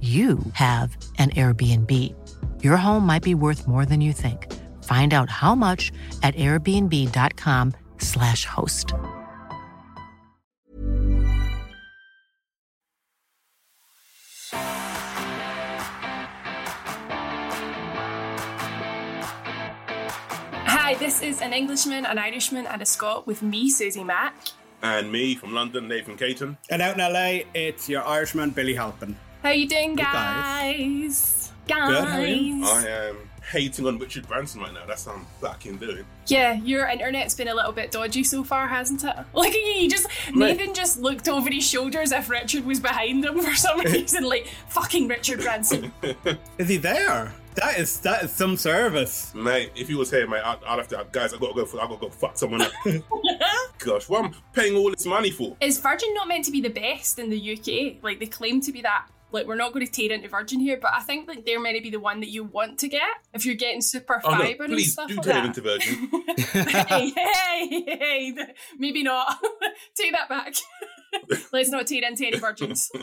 you have an Airbnb. Your home might be worth more than you think. Find out how much at airbnb.com/slash host. Hi, this is an Englishman, an Irishman, and a Scot with me, Susie Mack. And me from London, Nathan Caton. And out in LA, it's your Irishman, Billy Halpin. How you doing, guys. guys? Good, how are you? I am hating on Richard Branson right now. That's what I'm fucking doing. Yeah, your internet's been a little bit dodgy so far, hasn't it? Like you just Mate. Nathan just looked over his shoulder as if Richard was behind him for some reason, like fucking Richard Branson. Is he there? That is that is some service. Mate, if he was here, mate, I'd, I'd have to, guys, i got to go for, i got to go fuck someone up. Gosh, what I'm I paying all this money for? Is Virgin not meant to be the best in the UK? Like they claim to be that. Like we're not going to tear into Virgin here, but I think like they're meant to be the one that you want to get if you're getting super Oh, no, fiber and please stuff do like turn that. it into Virgin. hey, hey, hey, maybe not. Take that back. Let's not tear into any virgins. I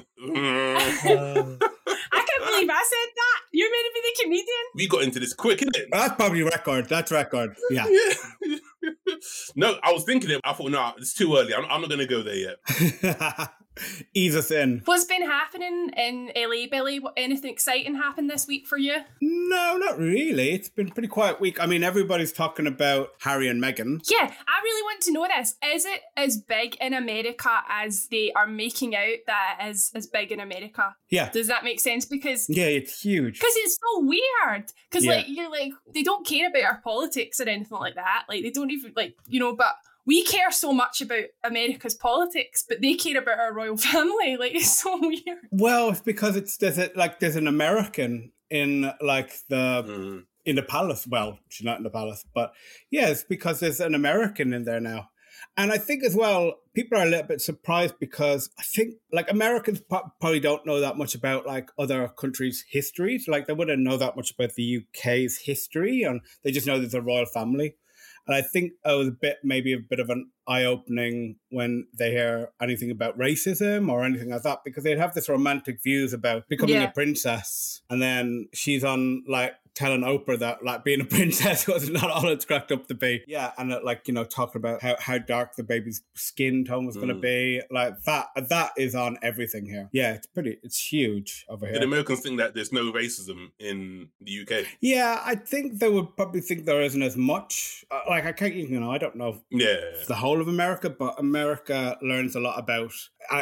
can't believe I said that. You're meant to be the comedian. we got into this quick, innit? That's probably record. That's record. Yeah. no, I was thinking it. I thought, no, it's too early. I'm, I'm not going to go there yet. Ease us in. What's been happening in LA, Billy? Anything exciting happened this week for you? No, not really. It's been a pretty quiet week. I mean, everybody's talking about Harry and Meghan. Yeah, I really want to know this. Is it as big in America as they are making out that it is as big in America? Yeah. Does that make sense? Because Yeah, it's huge. Because it's so weird. Because Yeah. like you're like they don't care about our politics or anything like that. Like they don't even like you know. But we care so much about America's politics, but they care about our royal family. Like it's so weird. Well, it's because it's there's a, like there's an American in like the Mm. in the palace. Well, she's not in the palace, but yeah, it's because there's an American in there now. And I think as well, people are a little bit surprised because I think like Americans probably don't know that much about like other countries' histories. Like they wouldn't know that much about the UK's history, and they just know there's a royal family. And I think it was a bit, maybe a bit of an eye opening when they hear anything about racism or anything like that, because they'd have this romantic views about becoming Yeah. a princess. And then she's on like telling Oprah that like being a princess was not all it's cracked up to be. Yeah. And uh, like, you know, talking about how, how dark the baby's skin tone was going to Mm. be. Like that, that is on everything here. Yeah. It's pretty, it's huge over Did here. Americans think that there's no racism in the UK? Yeah, I think they would probably think there isn't as much. Uh, like, I can't, you know, I don't know Yeah. the whole of America, but America learns a lot about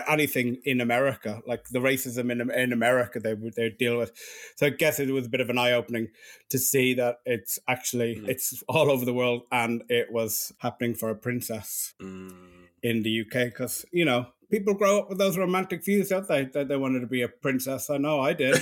anything in America, like the racism in in America they would they deal with. So I guess it was a bit of an eye opening to see that it's actually Mhm. it's all over the world, and it was happening for a princess Mm. in the UK because you know. People grow up with those romantic views, don't they? That they wanted to be a princess. I know I did.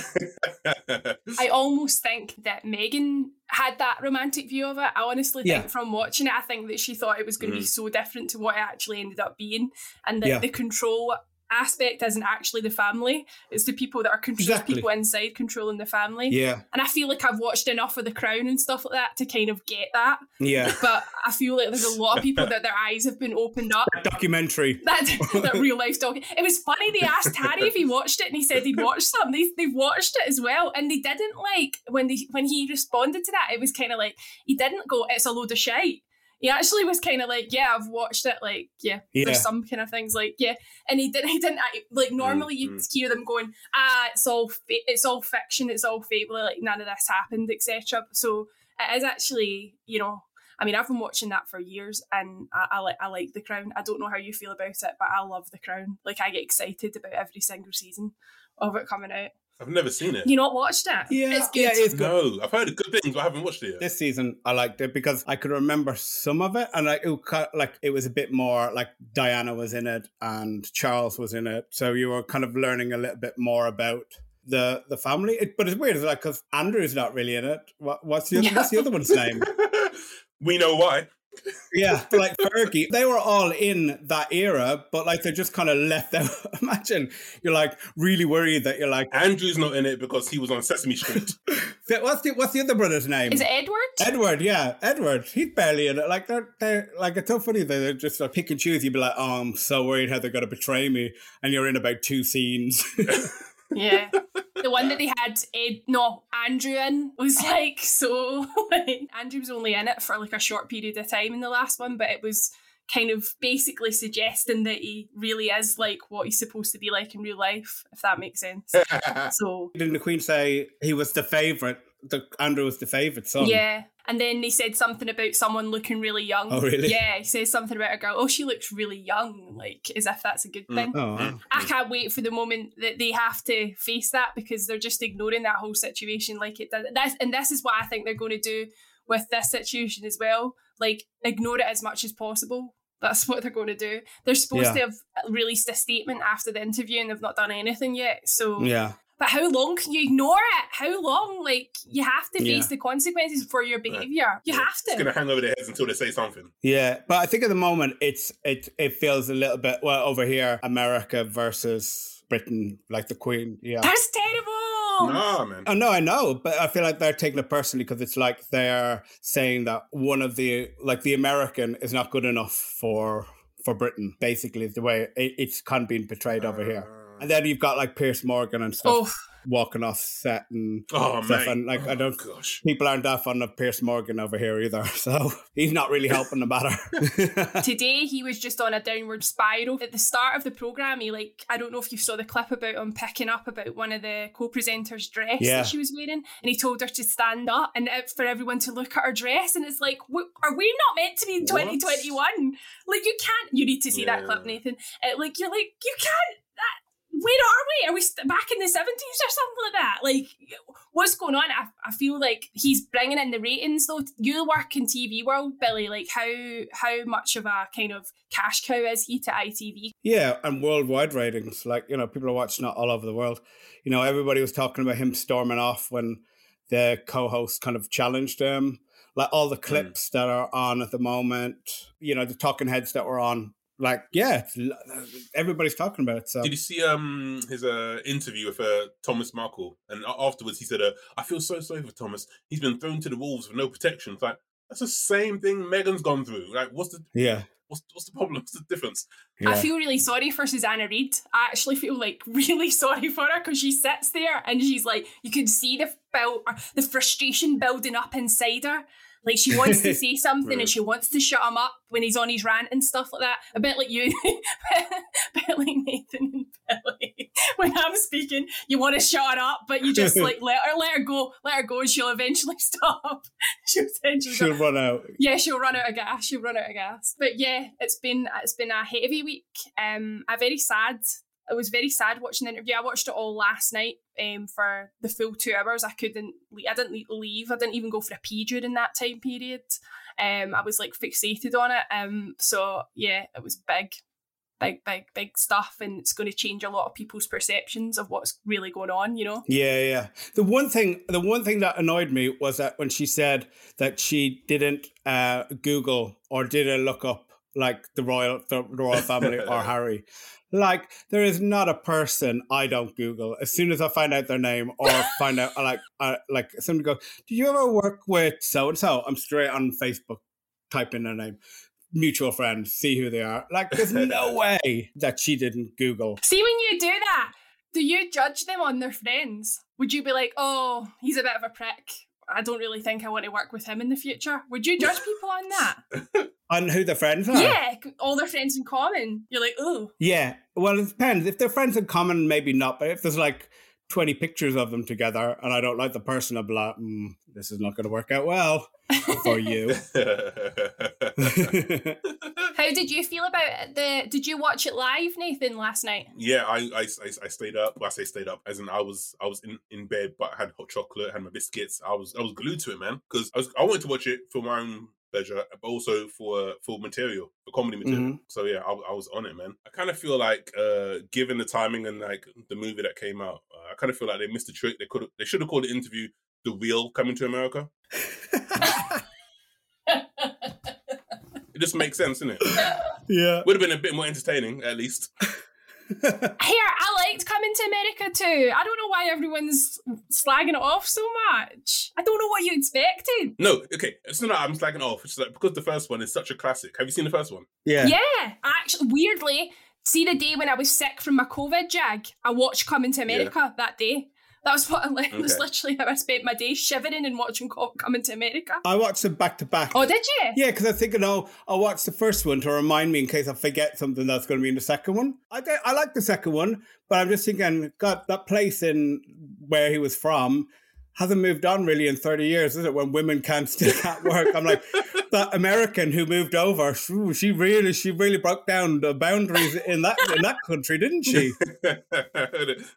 I almost think that Meghan had that romantic view of it. I honestly think Yeah. from watching it, I think that she thought it was going to be so different to what it actually ended up being, and that Yeah. the control aspect isn't actually the family; it's the people that are controlling Exactly. people inside controlling the family. yeah, And I feel like I've watched enough of The Crown and stuff like that to kind of get that. yeah. But I feel like there's a lot of people that their eyes have been opened up. Documentary. That, that real life doc. It was funny. They asked Harry if he watched it, and he said he'd watched some. They they've watched it as well, and they didn't like when they when he responded to that. It was kind of like he didn't go, "It's a load of shite." He actually was kind of like, yeah, I've watched it. Like, yeah, Yeah. there's some kind of things like, yeah, and he didn't. He didn't like. Normally, you would hear them going, ah, it's all fa- it's all fiction, it's all fable, like none of this happened, etc. So it is actually, you know. I mean, I've been watching that for years, and I, I like I like The Crown. I don't know how you feel about it, but I love The Crown. Like, I get excited about every single season of it coming out. I've never seen it. You not watched it? Yeah, it's good. yeah, it's good. No, I've heard good things, but I haven't watched it yet. This season, I liked it because I could remember some of it, and like it, was ki- like it was a bit more like Diana was in it and Charles was in it, so you were kind of learning a little bit more about the the family. It, but it's weird, it's like because Andrew's not really in it. What, what's the other, Yeah. what's the other one's name? we know why. Yeah, like Fergie, they were all in that era, but like they're just kind of left out. Imagine you're like really worried that you're like, Andrew's not in it because he was on Sesame Street. what's the what's the other brother's name? Is it Edward? Edward, yeah, Edward. He's barely in it. Like they're they're like it's so funny that they're just like pick and choose. You'd be like, oh, I'm so worried how they're gonna betray me, and you're in about two scenes. Yeah. the one that they had Ed no, Andrew in was oh. like so like Andrew was only in it for like a short period of time in the last one, but it was kind of basically suggesting that he really is like what he's supposed to be like in real life, if that makes sense. so Didn't the Queen say he was the favorite? The Andrew was the favorite son. yeah. And then they said something about someone looking really young. Oh, really? Yeah, he says something about a girl. Oh, she looks really young, like as if that's a good mm. thing. Oh, wow. Mm. I can't wait for the moment that they have to face that because they're just ignoring that whole situation like it does. That's, and this is what I think they're going to do with this situation as well. Like, ignore it as much as possible. That's what they're going to do. They're supposed Yeah. to have released a statement after the interview and they've not done anything yet. So, yeah. But how long can you ignore it? How long? Like, you have to face Yeah. the consequences for your behavior. You have to. It's to. gonna hang over their heads until they say something. Yeah, but I think at the moment it's it it feels a little bit well over here America versus Britain, like the Queen. Yeah. That's terrible. Nah, man. Oh no, I know, but I feel like they're taking it personally because it's like they're saying that one of the like the American is not good enough for for Britain. Basically, is the way it, it's kind of being portrayed over here. Ah. And then you've got like Piers Morgan and stuff Oh, walking off set and Oh, stuff, mate. and like I Oh, don't. Gosh. People aren't that fond of Piers Morgan over here either, so he's not really helping the matter. today he was just on a downward spiral at the start of the program he like i don't know if you saw the clip about him picking up about one of the co-presenters dress Yeah. that she was wearing and he told her to stand up and it- for everyone to look at her dress and it's like are we not meant to be in What? 2021 like you can't you need to see that clip nathan Uh, like you're like you can't that, where are we? Are we st- back in the 70s or something like that? Like, what's going on? I, I feel like he's bringing in the ratings, though. You work in TV world, Billy. Like, how how much of a kind of cash cow is he to ITV? Yeah, and worldwide ratings. Like, you know, people are watching it all over the world. You know, everybody was talking about him storming off when the co host kind of challenged him. Like all the hmm. clips that are on at the moment, you know, the talking heads that were on. Like, yeah, it's everybody's talking about it. So, Did you see um his uh interview with uh, Thomas Markle? And afterwards, he said, uh, "I feel so sorry for Thomas. He's been thrown to the wolves with no protection." It's like that's the same thing Meghan's gone through. Like, what's the yeah. what's what's the problem? What's the difference? yeah. I feel really sorry for Susanna Reid. I actually feel like really sorry for her because she sits there and she's like, you can see the build, the frustration building up inside her. Like she wants to say something and she wants to shut him up when he's on his rant and stuff like that. A bit like you, a bit like Nathan and Billy. When I'm speaking, you want to shut her up, but you just like let her let her go, let her go, and she'll eventually stop. she'll eventually She'll run out. yeah, she'll run out of gas. She'll run out of gas. But yeah, it's been it's been a heavy week. Um, I'm very sad. I was very sad watching the interview. I watched it all last night. Um, for the full two hours, I couldn't. I didn't leave. I didn't even go for a pee during that time period. Um, I was like fixated on it. Um, so yeah, it was big, big, big, big stuff, and it's going to change a lot of people's perceptions of what's really going on. You know. Yeah, yeah. The one thing, the one thing that annoyed me was that when she said that she didn't uh, Google or didn't look up like the royal, the royal family or Harry. Like there is not a person I don't Google as soon as I find out their name or find out like uh, like somebody goes, "Do you ever work with so and so?" I'm straight on Facebook, type in their name, mutual friend, see who they are. Like there's no way that she didn't Google. See, when you do that, do you judge them on their friends? Would you be like, oh, he's a bit of a prick? I don't really think I want to work with him in the future. Would you judge people on that? On who their friends are? yeah, all their friends in common. You're like, oh, Yeah. Well, it depends. If they're friends in common, maybe not. But if there's like 20 pictures of them together and I don't like the person, I'll be like, mm, this is not going to work out well for you. how did you feel about the? Did you watch it live, Nathan, last night? yeah, I, I I I stayed up. Well, I say stayed up, as in I was I was in, in bed, but I had hot chocolate, had my biscuits. I was I was glued to it, man, because I was I wanted to watch it for my own pleasure, but also for for material, for comedy material. So yeah, I, I was on it, man. I kind of feel like, uh given the timing and like the movie that came out, uh, I kind of feel like they missed the trick. They could they should have called the interview "The Real Coming to America." It just makes sense, doesn't it? yeah. Would have been a bit more entertaining, at least. Here, I liked coming to America too. I don't know why everyone's slagging it off so much. I don't know what you expected. No, okay, it's not that I'm slacking off. It's like because the first one is such a classic. Have you seen the first one? Yeah. Yeah, actually, weirdly, see the day when I was sick from my COVID jag, I watched Coming to America that day. That was what I li- was literally how I spent my day shivering and watching Co- Coming to America. I watched them back to back. Oh, did you? Yeah, because I think, no, I'll I'll watch the first one to remind me in case I forget something that's going to be in the second one. I, I like the second one, but I'm just thinking, God, that place in where he was from hasn't moved on really in 30 years, is it? When women can't still can't work. I'm like, that American who moved over, shoo, she really, she really broke down the boundaries in that in that country, didn't she?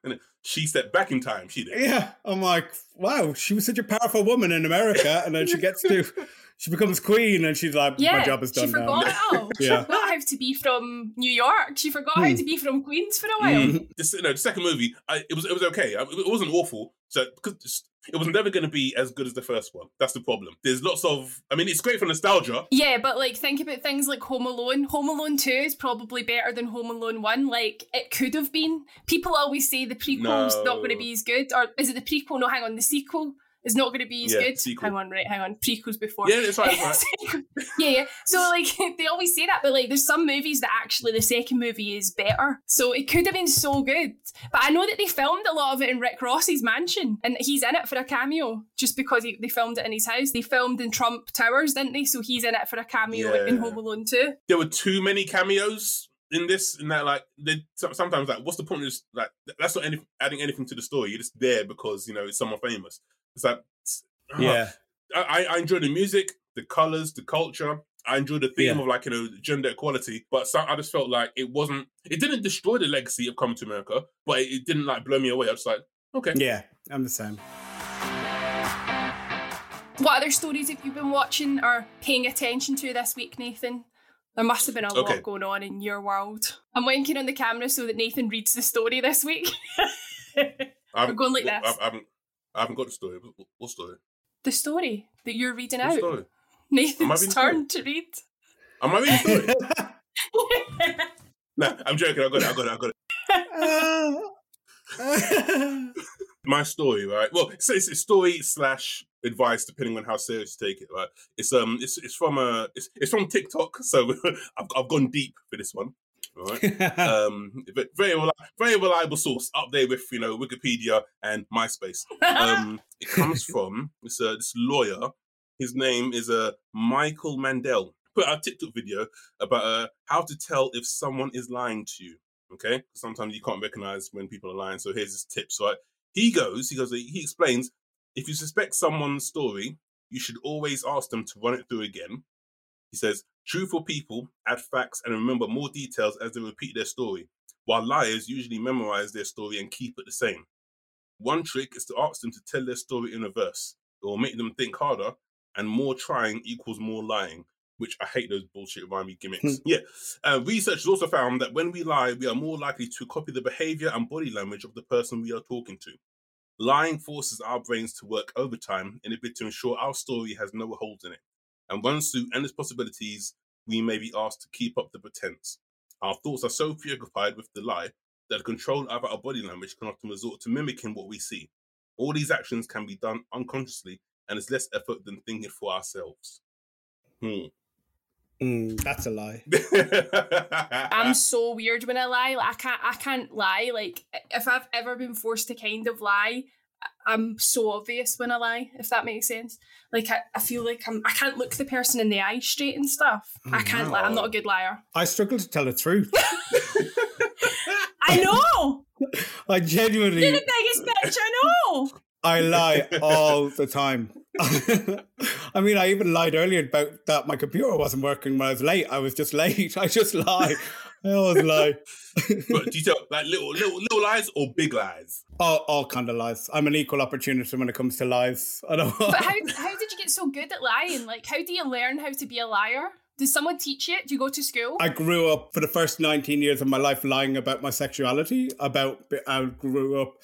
And she stepped back in time. She did. Yeah, I'm like, wow, she was such a powerful woman in America, and then she gets to, she becomes queen, and she's like, Yeah, my job is done she now. forgot it all. She Yeah. forgot how to be from New York. She forgot how Hmm. to be from Queens for a while. Mhm. This, you know, the second movie, I, it was it was okay. I, it wasn't awful. So because it was never going to be as good as the first one. That's the problem. There's lots of. I mean, it's great for nostalgia. Yeah, but like think about things like Home Alone. Home Alone 2 is probably better than Home Alone 1. Like it could have been. People always say the prequel's not going to be as good. Or is it the prequel? No, hang on, the sequel is not going to be as Yeah, good. sequel. Hang on, right, hang on. Prequels before. Yeah, it's right. It's right. yeah, yeah. So like they always say that, but like there's some movies that actually the second movie is better. So it could have been so good. But I know that they filmed a lot of it in Rick Ross's mansion, and he's in it for a cameo just because he, they filmed it in his house. They filmed in Trump Towers, didn't they? So he's in it for a cameo in Home Alone too. there were too many cameos in this and that like they sometimes like what's the point of this like that's not any, adding anything to the story you're just there because you know it's someone famous it's like it's- uh, Yeah. I, I- I enjoy the music the colors the culture I enjoy the theme Yeah. of like you know gender equality, but so, I just felt like it wasn't. It didn't destroy the legacy of Coming to America, but it, it didn't like blow me away. I was like, okay, Yeah, I'm the same. What other stories have you been watching or paying attention to this week, Nathan? There must have been a Okay. lot going on in your world. I'm winking on the camera so that Nathan reads the story this week. I'm We're going like I, this. I haven't, I haven't got the story. What, what story? the story that you're reading What out. story? Nathan's turn to read. Am I reading story? nah, I'm joking. I got it. I got it. I got it. my story, right? Well, it's, it's a story slash advice, depending on how serious you take it, right? It's um, it's it's from a, it's, it's from TikTok, so I've I've gone deep for this one, all right? um, but very very reliable source up there with you know Wikipedia and MySpace. Um, it comes from this uh, this lawyer. His name is uh Michael Mandel. Put out a TikTok video about uh, how to tell if someone is lying to you. Okay, sometimes you can't recognize when people are lying. So here's his tips. Right, he goes, he goes, he explains. If you suspect someone's story, you should always ask them to run it through again. He says, truthful people add facts and remember more details as they repeat their story, while liars usually memorize their story and keep it the same. One trick is to ask them to tell their story in reverse. It will make them think harder, and more trying equals more lying, which I hate those bullshit rhymey gimmicks. yeah. Uh, research has also found that when we lie, we are more likely to copy the behavior and body language of the person we are talking to. Lying forces our brains to work overtime in a bid to ensure our story has no holes in it. And once through endless possibilities, we may be asked to keep up the pretense. Our thoughts are so preoccupied with the lie that the control over our body language can often resort to mimicking what we see. All these actions can be done unconsciously and is less effort than thinking for ourselves. Hmm. Mm, that's a lie. I'm so weird when I lie. Like I can't I can't lie. Like if I've ever been forced to kind of lie, I'm so obvious when I lie, if that makes sense. Like I, I feel like I'm I can't look the person in the eye straight and stuff. Oh, I can't lie. I'm not a good liar. I struggle to tell the truth. I know. I genuinely. You're the biggest bitch I know. I lie all the time. I mean, I even lied earlier about that my computer wasn't working when I was late. I was just late. I just lie. I always lie. but do you tell like little little little lies or big lies? All, all kind of lies. I'm an equal opportunist when it comes to lies. I don't. But how how did you get so good at lying? Like, how do you learn how to be a liar? Does someone teach you? Do you go to school? I grew up for the first 19 years of my life lying about my sexuality. About I grew up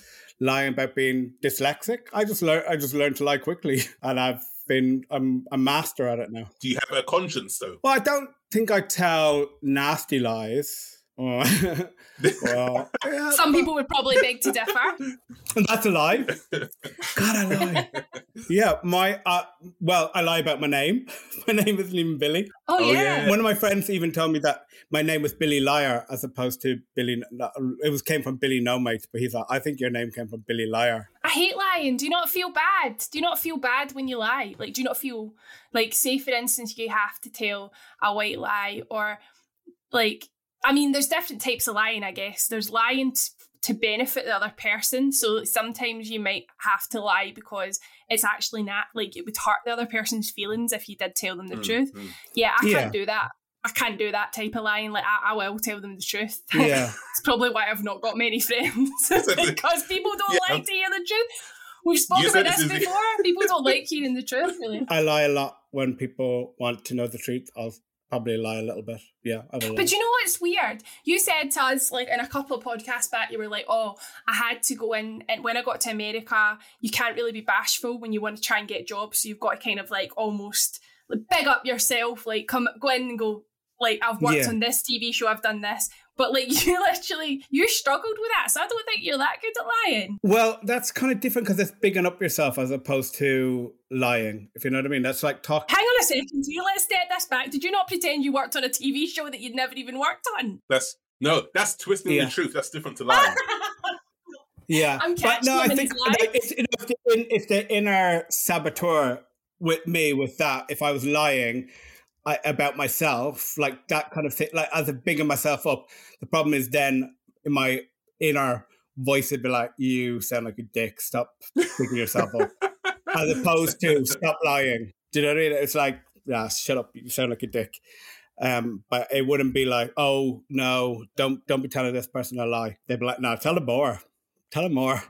lying about being dyslexic. I just learned. I just learned to lie quickly, and I've been. I'm a master at it now. Do you have a conscience though? Well, I don't think I tell nasty lies. Oh. well, yeah, Some people would probably beg to differ. that's a lie. God, I lie. yeah, my uh, well, I lie about my name. My name isn't even Billy. Oh, Oh, yeah. yeah. One of my friends even told me that my name was Billy Liar as opposed to Billy. It was came from Billy No Mate, but he's like, I think your name came from Billy Liar. I hate lying. Do you not feel bad? Do you not feel bad when you lie? Like, do you not feel like, say, for instance, you have to tell a white lie, or like, I mean, there's different types of lying, I guess. There's lying t- to benefit the other person. So sometimes you might have to lie because it's actually not like it would hurt the other person's feelings if you did tell them the Mm, truth. mm. Yeah, I Yeah. can't do that. I can't do that type of lying. Like, I, I will tell them the truth. Yeah. it's probably why I've not got many friends because people don't Yeah. like to hear the truth. We've spoken about this this before. people don't like hearing the truth, really. I lie a lot when people want to know the truth. I'll probably lie a little bit. Yeah. But you know what's weird? You said to us, like in a couple of podcasts back, you were like, "Oh, I had to go in, and when I got to America, you can't really be bashful when you want to try and get jobs. So you've got to kind of like almost like, big up yourself, like come go in and go, like I've worked Yeah. on this TV show, I've done this." But like you literally, you struggled with that, so I don't think you're that good at lying. Well, that's kind of different because it's bigging up yourself as opposed to lying. If you know what I mean, that's like talk. Hang on a second, you let's step this back. Did you not pretend you worked on a TV show that you'd never even worked on? That's no, that's twisting Yeah. the truth. That's different to lying. Yeah, I'm but no, I think his lies. like, it's, you know, it's, the in, it's the inner saboteur with me with that. If I was lying I, about myself, like that kind of thing, like as a bigging myself up, the problem is then in my inner voice it'd be like, "You sound like a dick. Stop bigging yourself up," as opposed to "Stop lying." Do you know what I mean? It's like, "Yeah, shut up. You sound like a dick." Um, but it wouldn't be like, "Oh no, don't don't be telling this person a lie." They'd be like, "No, tell them more." tell them more.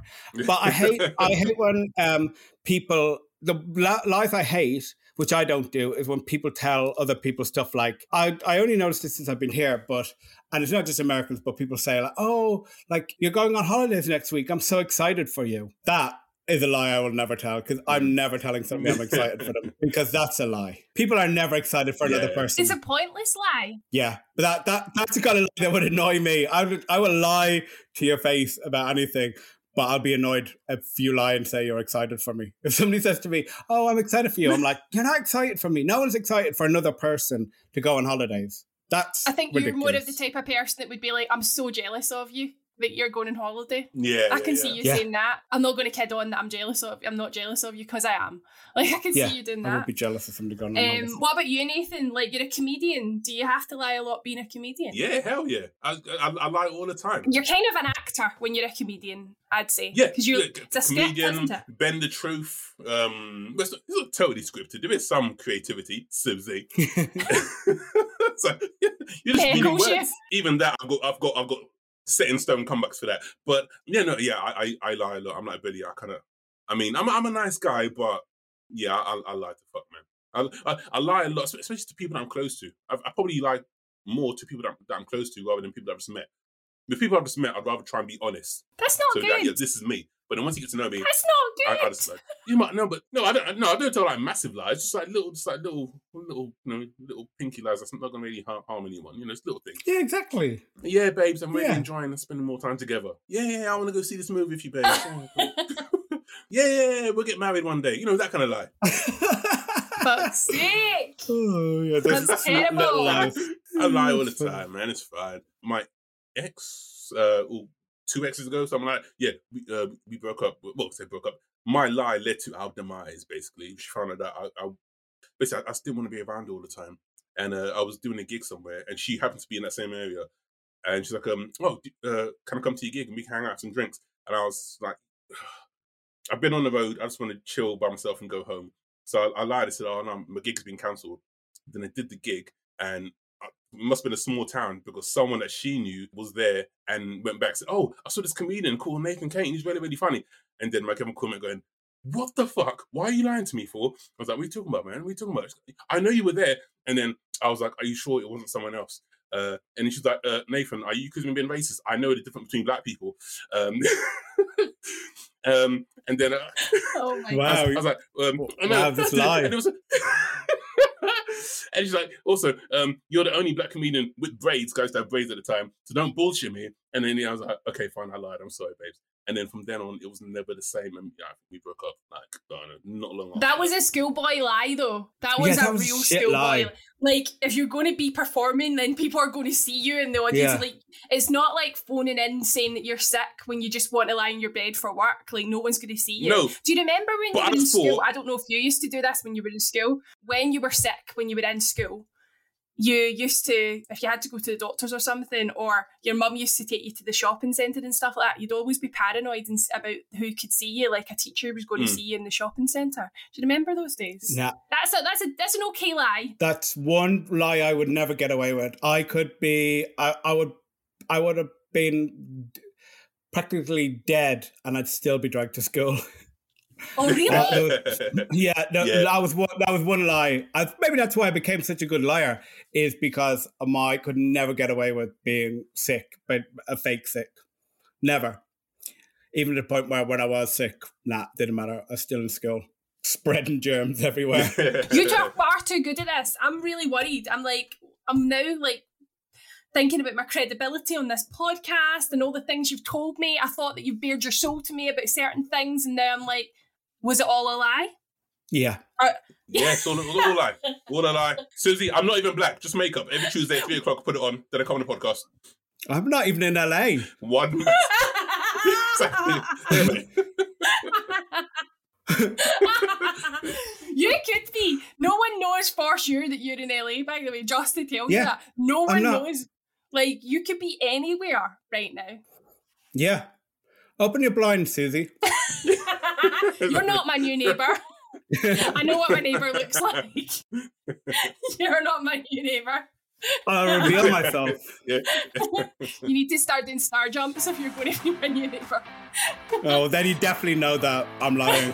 But I hate I hate when um people the li- lies I hate, which I don't do, is when people tell other people stuff like I I only noticed this since I've been here, but and it's not just Americans, but people say like, oh, like you're going on holidays next week. I'm so excited for you. That is a lie I will never tell because I'm mm-hmm. never telling somebody I'm excited for them because that's a lie. People are never excited for another Yeah. person. It's a pointless lie. Yeah, but that that that's the kind of lie that would annoy me. I would I will lie to your face about anything, but I'll be annoyed if you lie and say you're excited for me. If somebody says to me, "Oh, I'm excited for you," I'm like, "You're not excited for me. No one's excited for another person to go on holidays." That's I think you're more of the type of person that would be like, I'm so jealous of you that you're going on holiday. yeah, I can yeah, see yeah. you Yeah. saying that. I'm not going to kid on that I'm jealous of I'm not jealous of you because I am. Like I can Yeah, see you doing that. I would be jealous of somebody going on holidays. Um, what about you, Nathan? Like you're a comedian. Do you have to lie a lot being a comedian? Yeah, hell yeah. I, I, I lie all the time. You're kind of an actor when you're a comedian, I'd say. Yeah, because you're yeah, it's a script, comedian, isn't bend the truth. Um, it's not, it's not totally scripted. There is some creativity, Susie. so you just meaning Heckles you. words. Even that, I've got, I've got, I've got set in stone comebacks for that. But yeah, no, yeah, I, I, I lie a lot. I'm like Billy. I kind of, I mean, I'm, I'm a nice guy, but yeah, I, I lie to fuck, man. I, I, I lie a lot, especially to people that I'm close to. I, I probably lie more to people that, I'm- that I'm close to rather than people that I've just met. With people I've just met, I'd rather try and be honest. That's not so good. that, yeah, this is me. But then once you get to know me, That's not I, good. I just like you might know, but no, I don't. No, I don't tell like massive lies. Just like little, just like little, little, you know, little pinky lies. That's not gonna really harm, harm anyone. You know, it's little things. yeah, exactly. Yeah, babes, I'm really Yeah. enjoying spending more time together. Yeah, yeah, I want to go see this movie with you, babes. Yeah, yeah, yeah, yeah, we'll get married one day. You know that kind of lie. Fuck's sake. oh, yeah, there's That's little terrible. lies. I lie all the time, man. It's fine. My ex, uh, oh, two exes ago. So I'm like, yeah, we, uh, we broke up. Well, say broke up. My lie led to our demise. Basically, she found out that I, I basically I, I still want to be around all the time, and uh, I was doing a gig somewhere, and she happened to be in that same area, and she's like, um, oh, uh, can I come to your gig and we can hang out some drinks? And I was like, I've been on the road. I just want to chill by myself and go home. So I, I lied. I said, oh no, my gig's been cancelled. Then I did the gig, and it must have been a small town because someone that she knew was there and went back and said, Oh, I saw this comedian called Nathan Caton. He's really, really funny. And then my Kevin comment going, What the fuck? Why are you lying to me for? I was like, What are you talking about, man? What are you talking about? I know you were there. And then I was like, Are you sure it wasn't someone else? Uh, and she's like, uh, Nathan, are you accusing me being racist? I know the difference between black people. Um, um, and then uh, oh my Wow. I was, I was like, um, Wow, this lie. And, she's like, also, um, you're the only black comedian with braids, guys that have braids at the time, so don't bullshit me. And then I was like, okay, fine, I lied. I'm sorry, babes. And then from then on, it was never the same. And yeah, we broke up like don't know, not long after. That was a schoolboy lie, though. That was Yeah, that a was real shit schoolboy. lie. Like, if you're going to be performing, then people are going to see you in the audience. Yeah. Like, it's not like phoning in saying that you're sick when you just want to lie in your bed for work. Like, no one's going to see you. No. Do you remember when But you were in just school? thought- I don't know if you used to do this when you were in school. When you were sick, when you were in school, you used to, if you had to go to the doctors or something, or your mum used to take you to the shopping centre and stuff like that, you'd always be paranoid and, about who could see you, like a teacher was going to Hmm. see you in the shopping centre. Do you remember those days? Nah, That's a that's a that's an okay lie. that's one lie I would never get away with. I could be, I, I would, I would have been practically dead, and I'd still be dragged to school. Oh really? Uh, no, yeah, no, Yeah. that was one. That was one lie. I, maybe that's why I became such a good liar. Is because I could never get away with being sick, but a fake sick, never. Even to the point where when I was sick, nah, didn't matter. I was still in school, spreading germs everywhere. you are far too good at this. I'm really worried. I'm like I'm now like thinking about my credibility on this podcast and all the things you've told me. I thought that you bared your soul to me about certain things, and now I'm like, was it all a lie? yeah, uh, Yes, all, all, all a lie. All a lie. Susie, I'm not even black, just makeup. Every Tuesday at 3 o'clock, put it on. Then I come on the podcast. I'm not even in LA. One. Exactly. you could be. No one knows for sure that you're in LA, by the way, just to tell you that. No one knows. Like, you could be anywhere right now. Yeah, open your blind, Susie. you're not my new neighbour. I know what my neighbour looks like. you're not my new neighbour. I'll reveal myself. You need to start doing star jumps if you're going to be my new neighbour. Oh, then you definitely know that I'm lying.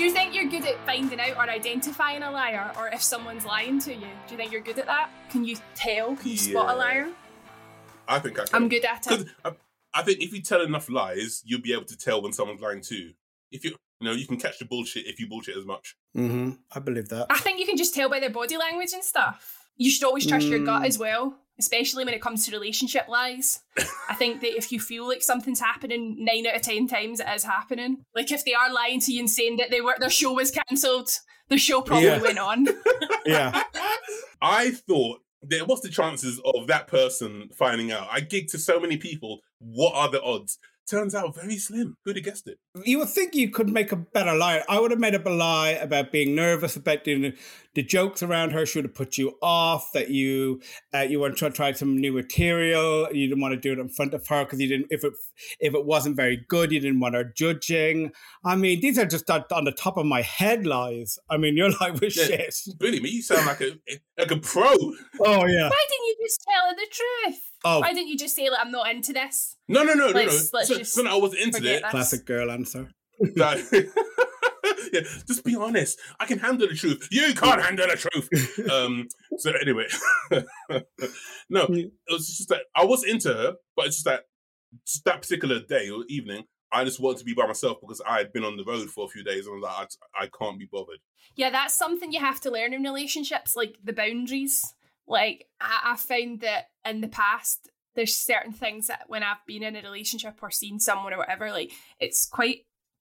Do you think you're good at finding out or identifying a liar, or if someone's lying to you? Do you think you're good at that? Can you tell? Can you spot a liar? I think I can. I'm good at it. Because I, I think if you tell enough lies, you'll be able to tell when someone's lying too. If you You know, you can catch the bullshit if you bullshit as much. Mm-hmm. I believe that. I think you can just tell by their body language and stuff. You should always trust your gut Mm. as well, especially when it comes to relationship lies. I think that if you feel like something's happening, nine out of ten times it is happening. Like if they are lying to you and saying that they were their show was cancelled, the show probably Yeah. went on. yeah. I thought that what's the chances of that person finding out? I gig to so many people. What are the odds? Turns out very slim. Who'd have guessed it? You would think you could make a better lie. I would have made up a lie about being nervous about doing the jokes around her She would have put you off. That you uh, you want to try some new material. You didn't want to do it in front of her because you didn't. If it if it wasn't very good, you didn't want her judging. I mean, these are just on on the top of my head lies. I mean, your lie was Yeah, shit. Billy, me, you sound like a like a pro. Oh yeah. Why didn't you just tell her the truth? Oh. Why didn't you just say like I'm not into this? No, no, no, no, no. Let's- let's so, just so no, I was into it. that. Classic girl answer. That- yeah, just be honest. I can handle the truth. You can't handle the truth. Um. So anyway, no, it was just that I was into her, but it's just that just that particular day or evening, I just wanted to be by myself because I had been on the road for a few days and I was like, I, I can't be bothered. Yeah, that's something you have to learn in relationships, like the boundaries. Like I, I found that in the past, there's certain things that when I've been in a relationship or seen someone or whatever, like it's quite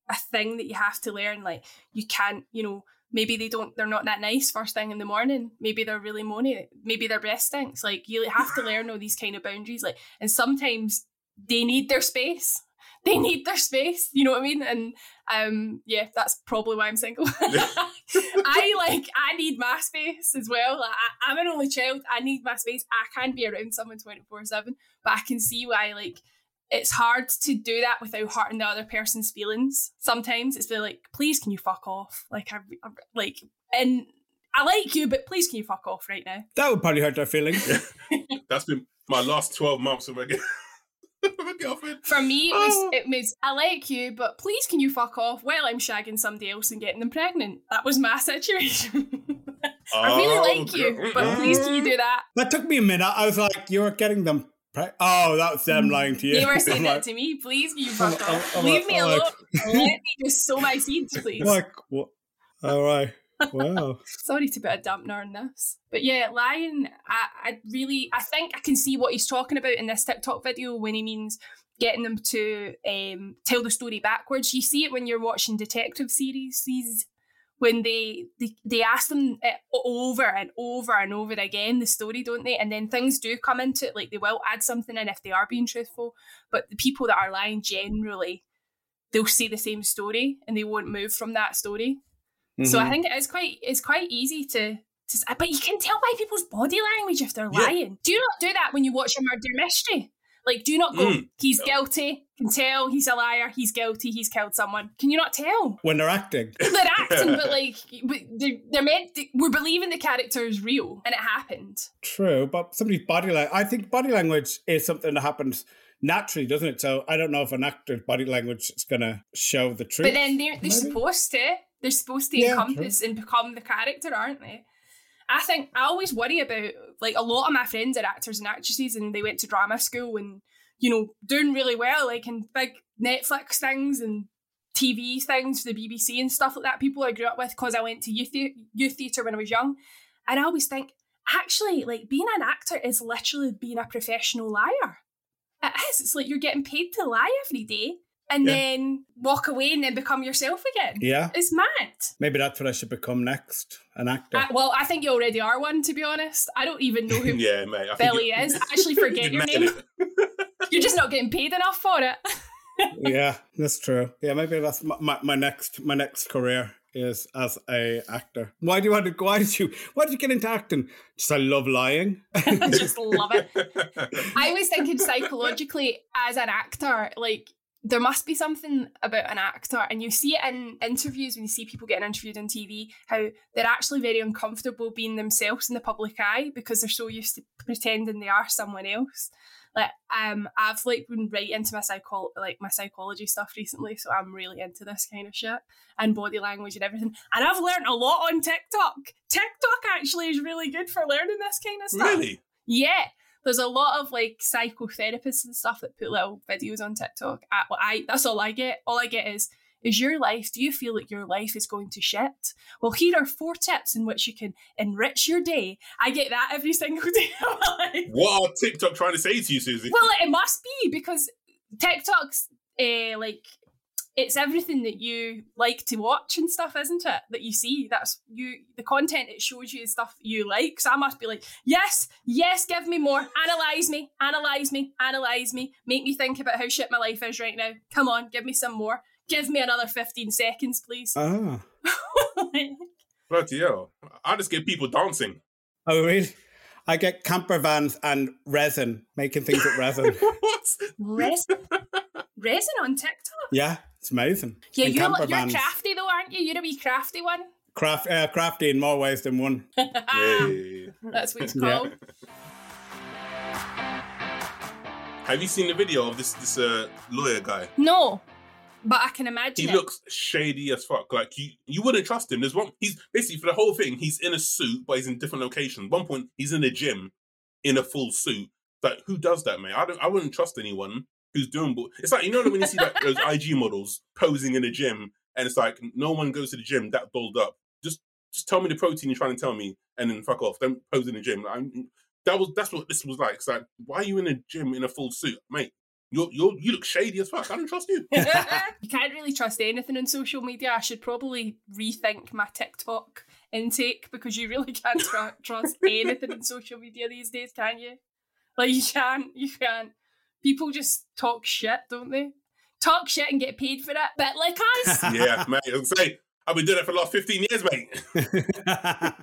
a thing that you have to learn. Like you can't, you know, maybe they don't, they're not that nice first thing in the morning. Maybe they're really moany. Maybe their breath stinks. Like you have to learn all these kind of boundaries. Like, and sometimes they need their space. They need their space. You know what I mean? And um, yeah, that's probably why I'm single. I like I need my space as well. Like, I, I'm an only child. I need my space. I can't be around someone twenty four seven, but I can see why like it's hard to do that without hurting the other person's feelings. Sometimes it's really like, please, can you fuck off? Like I, I like, and I like you, but please, can you fuck off right now? That would probably hurt their feelings. That's been my last twelve months of my my girlfriend. For me, it was Oh. it was I like you, but please can you fuck off while I'm shagging somebody else and getting them pregnant. That was my situation. I really Oh, like you, but please can you do that? That took me a minute. I was like, you were getting them. Pre- oh, that was them mm. lying to you. They were saying I'm that like, to me. Please can you fuck I'm- off? I'm Leave like- me I'm alone. like- Let me just sow my seeds, please. like, what? All right. Wow. Sorry to put a dampener on this. But yeah, lying, I, I really, I think I can see what he's talking about in this TikTok video when he means getting them to um, tell the story backwards. You see it when you're watching detective series, when they, they they ask them it over and over and over again the story, don't they? And then things do come into it, like they will add something in if they are being truthful. But the people that are lying generally, they'll say the same story and they won't move from that story. So I Mhm. think it is quite it's quite easy to, to but you can tell by people's body language if they're Yeah. lying. Do you not do that when you watch a murder mystery? Like, do you not go, Mm. he's guilty, can tell he's a liar, he's guilty, he's killed someone. Can you not tell? when they're acting. They're acting, but like, they're, they're meant, to, we're believing the character is real and it happened. True, but somebody's body language. I think body language is something that happens naturally, doesn't it? So I don't know if an actor's body language is going to show the truth. But then they're, they're supposed to. They're supposed to Yeah, encompass and become the character, aren't they? I think I always worry about like a lot of my friends are actors and actresses and they went to drama school and you know doing really well like in big Netflix things and TV things for the BBC and stuff like that. People I grew up with because I went to youth thea- youth theatre when I was young, and I always think actually like being an actor is literally being a professional liar. It is. It's like you're getting paid to lie every day and Yeah. then walk away and then become yourself again. Yeah. It's mad. Maybe that's what I should become next an actor. I- well, I think you already are one, to be honest. I don't even know who yeah, mate. I Billy you- is. I actually forget your name. You're just not getting paid enough for it. yeah, that's true. Yeah, maybe that's my, my, my next my next career is as a actor. Why do you want to? Why did you? Why did you get into acting? Just I love lying. I just love it. I was thinking psychologically as an actor, like there must be something about an actor, and you see it in interviews when you see people getting interviewed on TV, how they're actually very uncomfortable being themselves in the public eye because they're so used to pretending they are someone else. Like um, I've like been right into my psycho like my psychology stuff recently, so I'm really into this kind of shit and body language and everything. And I've learned a lot on TikTok. TikTok actually is really good for learning this kind of stuff. Really? Yeah. There's a lot of like psychotherapists and stuff that put little videos on TikTok. I, well, I that's all I get. All I get is Is your life, do you feel like your life is going to shit? Well, here are four tips in which you can enrich your day. I get that every single day of my life. What are TikTok trying to say to you, Susie? Well, it must be because TikTok's uh, like it's everything that you like to watch and stuff, isn't it? That you see. That's you the content it shows you is stuff you like. So I must be like, yes, yes, give me more. Analyze me, analyze me, analyze me. Make me think about how shit my life is right now. Come on, give me some more. Give me another 15 seconds, please. Ah. Bloody hell. I just get people dancing. Oh, really? I get camper vans and resin, making things with resin. what? Resin? Resin on TikTok? yeah, it's amazing. Yeah, And you're, you're vans. crafty though, aren't you? You're a wee crafty one. Craft, uh, crafty in more ways than one. Hey. That's what it's Yeah. called. Have you seen the video of this this uh, lawyer guy? No, but I can imagine He it. looks shady as fuck. Like you, you wouldn't trust him. There's one. He's basically for the whole thing. He's in a suit, but he's in different locations. One point, he's in a gym in a full suit. But who does that, mate? I don't. I wouldn't trust anyone who's doing. bu- It's like you know when you see like those IG models posing in a gym, and it's like no one goes to the gym that dolled up. Just, just tell me the protein you're trying to tell me, and then fuck off. Don't pose in the gym. I'm, that was that's what this was like. It's like why are you in a gym in a full suit, mate? You you you look shady as fuck. I don't trust you. you can't really trust anything on social media. I should probably rethink my TikTok intake because you really can't tr- trust anything in social media these days, can you? Like you can't, you can't. People just talk shit, don't they? Talk shit and get paid for it. bit like us, yeah, mate. I was say I've been doing it for the last fifteen years, mate.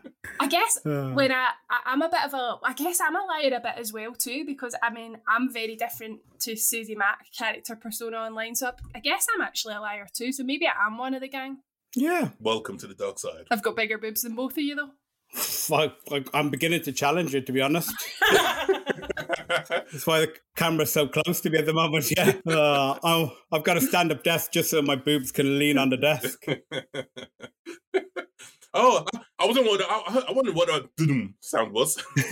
I guess Uh. when I, I I'm a bit of a I guess I'm a liar a bit as well too because I mean I'm very different to Susie Mack character persona online so I, I guess I'm actually a liar too so maybe I am one of the gang yeah. Welcome to the dark side. I've got bigger boobs than both of you though Like, like, I'm beginning to challenge it, to be honest. That's why the camera's so close to me at the moment. Yeah. Uh, oh, I've got a stand up desk just so my boobs can lean on the desk. oh, I- I wasn't wondering. I, I wondered what a dum sound was.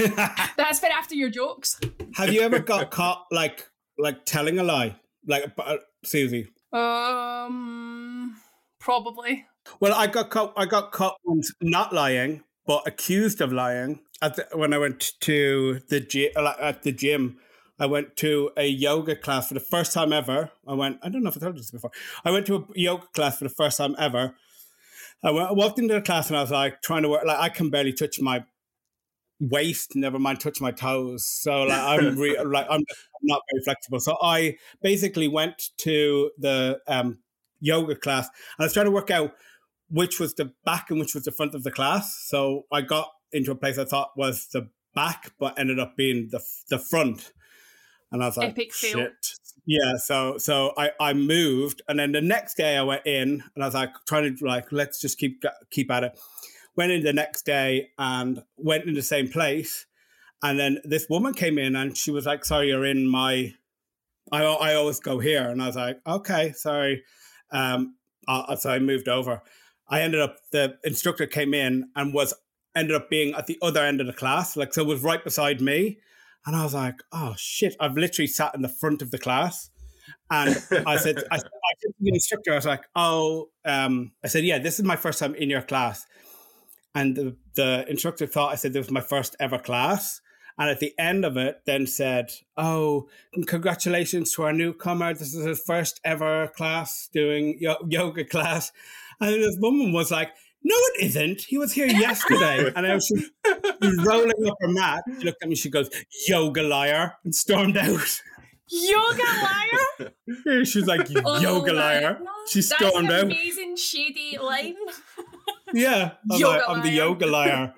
that's for after your jokes Have you ever got caught like like telling a lie, like uh, Susie? um probably Well, I got caught. I got caught once not lying, but accused of lying. At the, when I went to the gym, at the gym, I went to a yoga class for the first time ever. I went. I don't know if I told you this before. I went to a yoga class for the first time ever. I, went, I walked into the class and I was like trying to work. Like I can barely touch my waist. Never mind touch my toes. So like I'm re- like I'm not very flexible. So I basically went to the um, yoga class and I was trying to work out which was the back and which was the front of the class. So I got into a place I thought was the back, but ended up being the the front. And I was like, Epic shit. Yeah, so so I I moved, and then the next day I went in, and I was like trying to like let's just keep keep at it. Went in the next day and went in the same place, and then this woman came in and she was like, "Sorry, you're in my." I I always go here, and I was like, "Okay, sorry." Um, uh, so I moved over. I ended up the instructor came in and was ended up being at the other end of the class, like so it was right beside me, and I was like, "Oh shit!" I've literally sat in the front of the class, and I said, I, I said to the instructor, I was like, "Oh," um, I said, "Yeah, this is my first time in your class," and the, the instructor thought I said this was my first ever class. And at the end of it, then said, "Oh, congratulations to our newcomer! This is his first ever class doing yo- yoga class." And this woman was like, "No, it isn't. He was here yesterday." and I was rolling up her mat. She looked at me. She goes, "Yoga liar," and stormed out. yoga liar She was like, "You Oh yoga liar." God. She That's stormed an out. amazing shady line Yeah, I'm, Yoga like, I'm the yoga liar.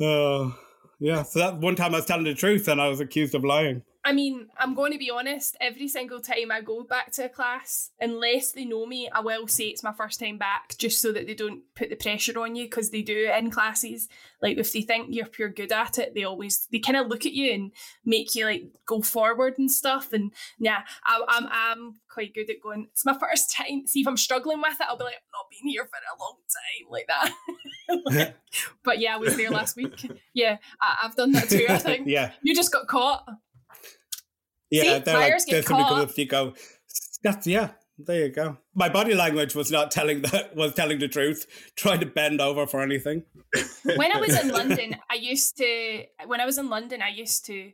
Oh, yeah. So that one time I was telling the truth and I was accused of lying. I mean, I'm going to be honest, every single time I go back to a class, unless they know me, I will say it's my first time back just so that they don't put the pressure on you because they do in classes. Like if they think you're pure good at it, they always they kind of look at you and make you like go forward and stuff. And yeah, I, I'm I'm quite good at going. It's my first time. See if I'm struggling with it, I'll be like, I've not been here for a long time, like that. but yeah, I was there last week. Yeah, I, I've done that too. I think. Yeah. You just got caught. Yeah, See, they're like, liars get there's something caught. comes you go, that's, yeah, There you go. My body language was not telling that was telling the truth. Trying to bend over for anything. when I was in London, I used to. When I was in London, I used to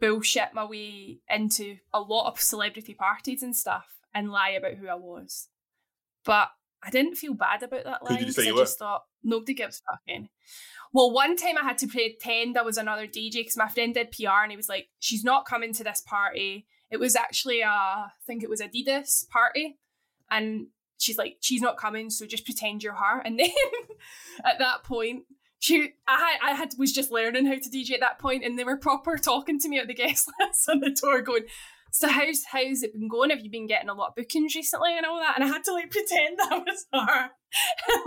bullshit my way into a lot of celebrity parties and stuff and lie about who I was. But I didn't feel bad about that lie. Who did you say I you just thought nobody gives a fucking. Well, one time I had to pretend I was another DJ because my friend did PR and he was like, "She's not coming to this party." It was actually a, I think it was Adidas party, and she's like, "She's not coming, so just pretend you're her." And then at that point, she, I had, I had was just learning how to DJ at that point, and they were proper talking to me at the guest list on the door, going, so how's how's it been going? Have you been getting a lot of bookings recently and all that? And I had to like pretend that I was her.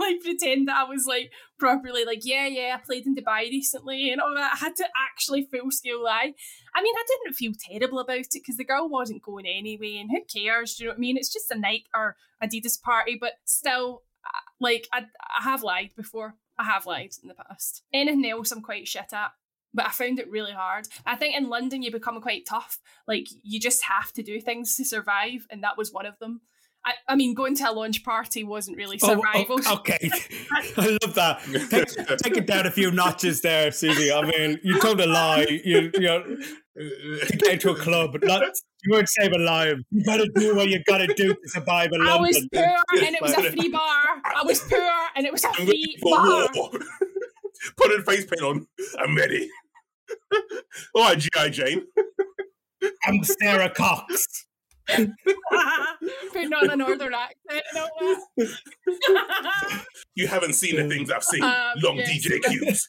like pretend that I was like properly like, yeah, yeah, I played in Dubai recently and all that. I had to actually full scale lie. I mean, I didn't feel terrible about it because the girl wasn't going anyway, and who cares? Do you know what I mean? It's just a Nike or Adidas party, but still, like I, I have lied before. I have lied in the past. Anything else I'm quite shit at but I found it really hard. I think in London you become quite tough. Like you just have to do things to survive, and that was one of them. I, I mean, going to a launch party wasn't really survival. Oh, oh, okay, I love that. Take, take, it down a few notches there, Susie. I mean, you told a lie. You, you know, to get into a club, but not you weren't saving lives. You gotta do what you gotta do to survive in I London. was poor, and it was a free bar. I was poor, and it was a free bar. Put a face paint on. I'm ready. All right, G.I. Jane. I'm Sara Cox. Putting on a northern accent you haven't seen the things I've seen. Um, Long yes. DJ Q's.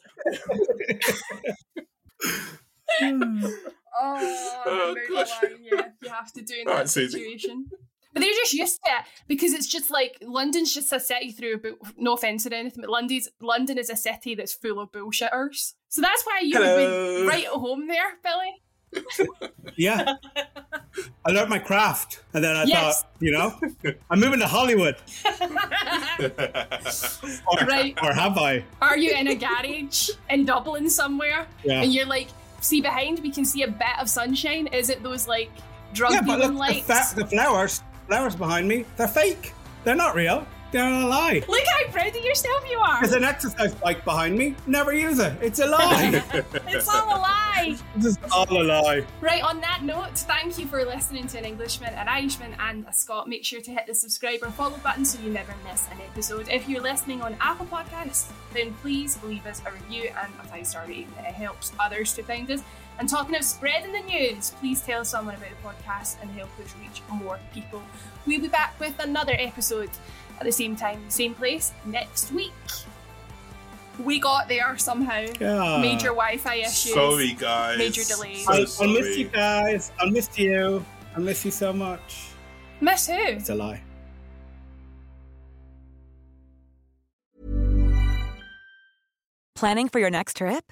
oh, oh gosh. Yeah, you have to do in All that right, situation. Susie. But they're just used to it because it's just like London's just a city through. But no offense or anything, but London's London is a city that's full of bullshitters. So that's why you Hello. would be right at home there, Billy. yeah, I learned my craft, and then I yes. thought, you know, I'm moving to Hollywood. or, right? Or have I? Are you in a garage in Dublin somewhere? Yeah. And you're like, see behind, we can see a bit of sunshine. Is it those like drug yeah, but look, lights? The, fa- the flowers flowers behind me, they're fake. They're not real. They're a lie. Look how proud of yourself you are. There's an exercise bike behind me. Never use it. It's a lie. it's all a lie. It's all a lie. Right, on that note, thank you for listening to an Englishman, an Irishman, and a Scot. Make sure to hit the subscribe or follow button so you never miss an episode. If you're listening on Apple Podcasts, then please leave us a review and a five star rating. It helps others to find us. And talking of spreading the news, please tell someone about the podcast and help us reach more people. We'll be back with another episode at the same time, same place next week. We got there somehow. Yeah. Major Wi-Fi issues. Sorry, guys. Major delays. So I, I miss you guys. I miss you. I miss you so much. Miss who? It's a lie. Planning for your next trip?